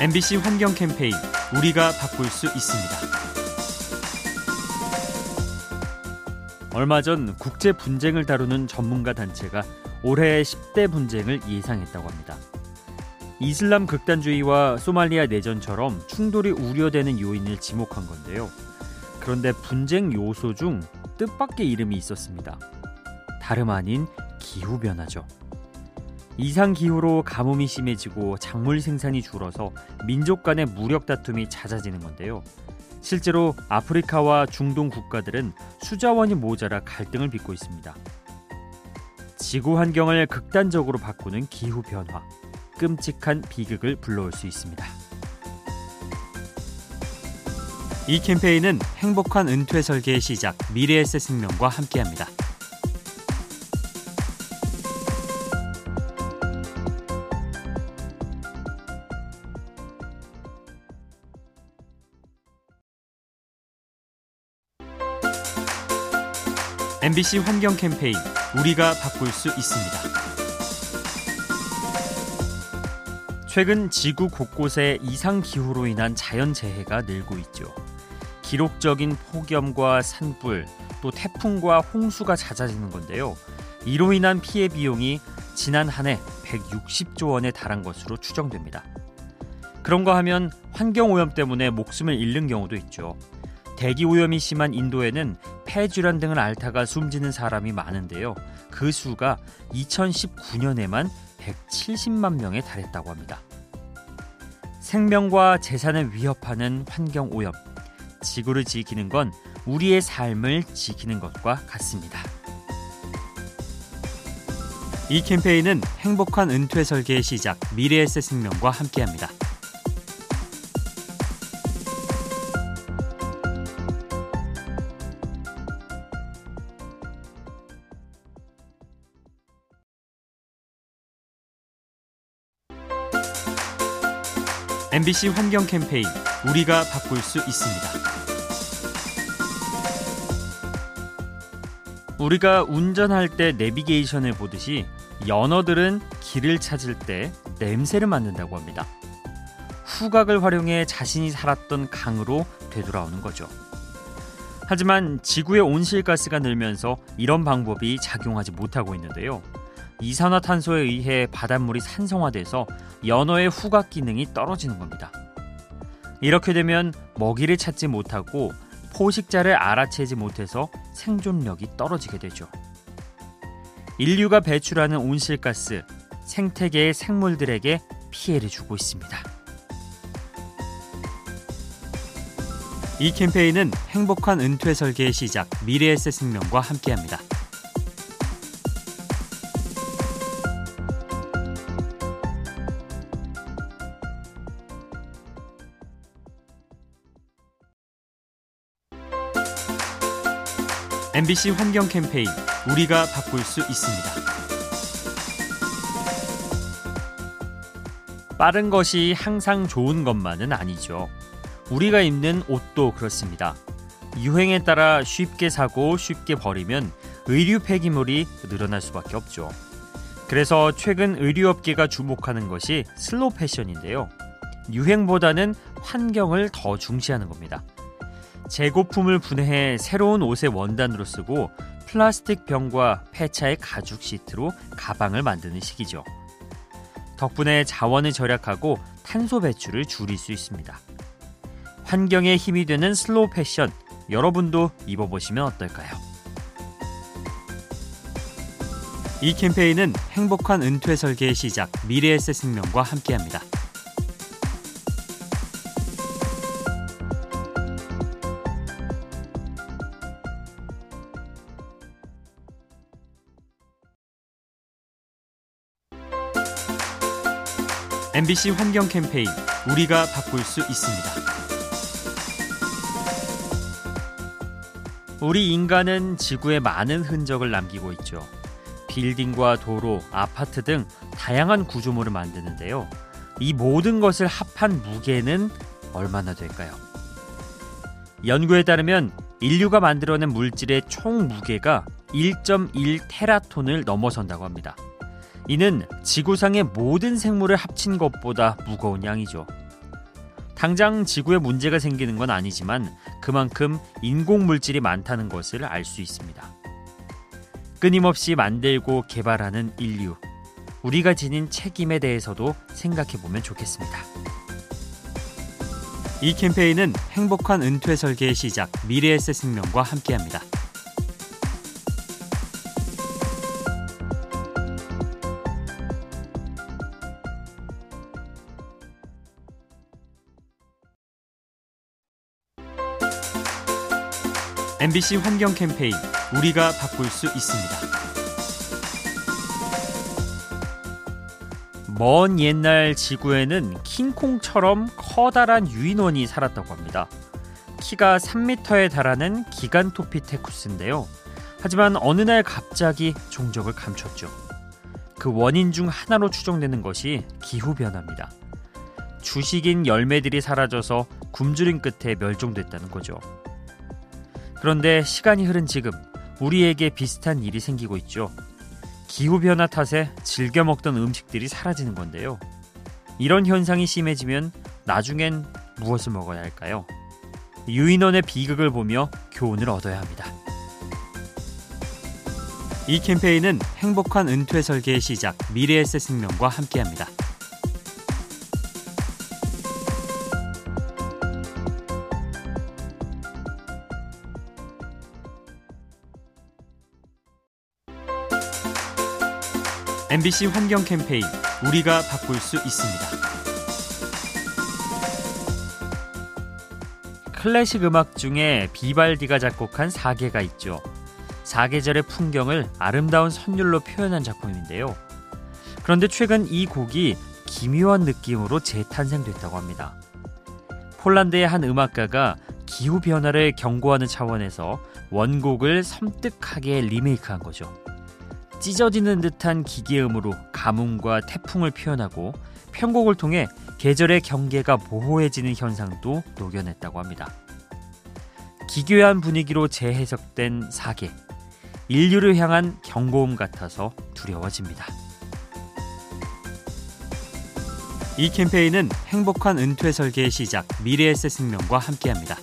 MBC 환경 캠페인 우리가 바꿀 수 있습니다. 얼마 전 국제 분쟁을 다루는 전문가 단체가 올해 10대 분쟁을 예상했다고 합니다. 이슬람 극단주의와 소말리아 내전처럼 충돌이 우려되는 요인을 지목한 건데요. 그런데 분쟁 요소 중 뜻밖의 이름이 있었습니다. 다름 아닌 기후 변화죠. 이상 기후로 가뭄이 심해지고 작물 생산이 줄어서 민족 간의 무력 다툼이 잦아지는 건데요. 실제로 아프리카와 중동 국가들은 수자원이 모자라 갈등을 빚고 있습니다. 지구 환경을 극단적으로 바꾸는 기후 변화, 끔찍한 비극을 불러올 수 있습니다. 이 캠페인은 행복한 은퇴 설계의 시작 미래에셋 생명과 함께합니다. MBC 환경 캠페인 우리가 바꿀 수 있습니다. 최근 지구 곳곳에 이상 기후로 인한 자연 재해가 늘고 있죠. 기록적인 폭염과 산불, 또 태풍과 홍수가 잦아지는 건데요. 이로 인한 피해 비용이 지난 한 해 160조 원에 달한 것으로 추정됩니다. 그런가 하면 환경 오염 때문에 목숨을 잃는 경우도 있죠. 대기 오염이 심한 인도에는 폐질환 등을 앓다가 숨지는 사람이 많은데요. 그 수가 2019년에만 170만 명에 달했다고 합니다. 생명과 재산을 위협하는 환경 오염. 지구를 지키는 건 우리의 삶을 지키는 것과 같습니다. 이 캠페인은 행복한 은퇴 설계의 시작 미래에셋 생명과 함께합니다. MBC 환경 캠페인 우리가 바꿀 수 있습니다. 우리가 운전할 때 내비게이션을 보듯이 연어들은 길을 찾을 때 냄새를 맡는다고 합니다. 후각을 활용해 자신이 살았던 강으로 되돌아오는 거죠. 하지만 지구의 온실가스가 늘면서 이런 방법이 작용하지 못하고 있는데요. 이산화탄소에 의해 바닷물이 산성화돼서 연어의 후각 기능이 떨어지는 겁니다. 이렇게 되면 먹이를 찾지 못하고 포식자를 알아채지 못해서 생존력이 떨어지게 되죠. 인류가 배출하는 온실가스, 생태계의 생물들에게 피해를 주고 있습니다. 이 캠페인은 행복한 은퇴 설계의 시작 미래에셋 생명과 함께합니다. MBC 환경 캠페인 우리가 바꿀 수 있습니다. 빠른 것이 항상 좋은 것만은 아니죠. 우리가 입는 옷도 그렇습니다. 유행에 따라 쉽게 사고 쉽게 버리면 의류 폐기물이 늘어날 수밖에 없죠. 그래서 최근 의류업계가 주목하는 것이 슬로 패션인데요. 유행보다는 환경을 더 중시하는 겁니다. 재고품을 분해해 새로운 옷의 원단으로 쓰고 플라스틱 병과 폐차의 가죽 시트로 가방을 만드는 식이죠. 덕분에 자원을 절약하고 탄소 배출을 줄일 수 있습니다. 환경에 힘이 되는 slow 패션 여러분도 입어보시면 어떨까요? 이 캠페인은 행복한 은퇴 설계의 시작 미래에셋 생명과 함께합니다. MBC 환경 캠페인 우리가 바꿀 수 있습니다. 우리 인간은 지구에 많은 흔적을 남기고 있죠. 빌딩과 도로, 아파트 등 다양한 구조물을 만드는데요. 이 모든 것을 합한 무게는 얼마나 될까요? 연구에 따르면 인류가 만들어낸 물질의 총 무게가 1.1 테라톤을 넘어선다고 합니다. 이는 지구상의 모든 생물을 합친 것보다 무거운 양이죠. 당장 지구에 문제가 생기는 건 아니지만 그만큼 인공 물질이 많다는 것을 알 수 있습니다. 끊임없이 만들고 개발하는 인류. 우리가 지닌 책임에 대해서도 생각해 보면 좋겠습니다. 이 캠페인은 행복한 은퇴 설계의 시작 미래에셋 생명과 함께합니다. MBC 환경 캠페인 우리가 바꿀 수 있습니다. 먼 옛날 지구에는 킹콩처럼 커다란 유인원이 살았다고 합니다. 키가 3m에 달하는 기간토피테쿠스인데요. 하지만 어느 날 갑자기 종적을 감췄죠. 그 원인 중 하나로 추정되는 것이 기후변화입니다. 주식인 열매들이 사라져서 굶주린 끝에 멸종됐다는 거죠. 그런데 시간이 흐른 지금 우리에게 비슷한 일이 생기고 있죠. 기후변화 탓에 즐겨 먹던 음식들이 사라지는 건데요. 이런 현상이 심해지면 나중엔 무엇을 먹어야 할까요? 유인원의 비극을 보며 교훈을 얻어야 합니다. 이 캠페인은 행복한 은퇴 설계의 시작 미래에셋 생명과 함께합니다. MBC 환경 캠페인 우리가 바꿀 수 있습니다. 클래식 음악 중에 비발디가 작곡한 사계가 있죠. 사계절의 풍경을 아름다운 선율로 표현한 작품인데요. 그런데 최근 이 곡이 기묘한 느낌으로 재탄생됐다고 합니다. 폴란드의 한 음악가가 기후 변화를 경고하는 차원에서 원곡을 섬뜩하게 리메이크한 거죠. 찢어지는 듯한 기계음으로 가뭄과 태풍을 표현하고 편곡을 통해 계절의 경계가 모호해지는 현상도 녹여냈다고 합니다. 기괴한 분위기로 재해석된 사계. 인류를 향한 경고음 같아서 두려워집니다. 이 캠페인은 행복한 은퇴 설계의 시작 미래에셋 생명과 함께합니다.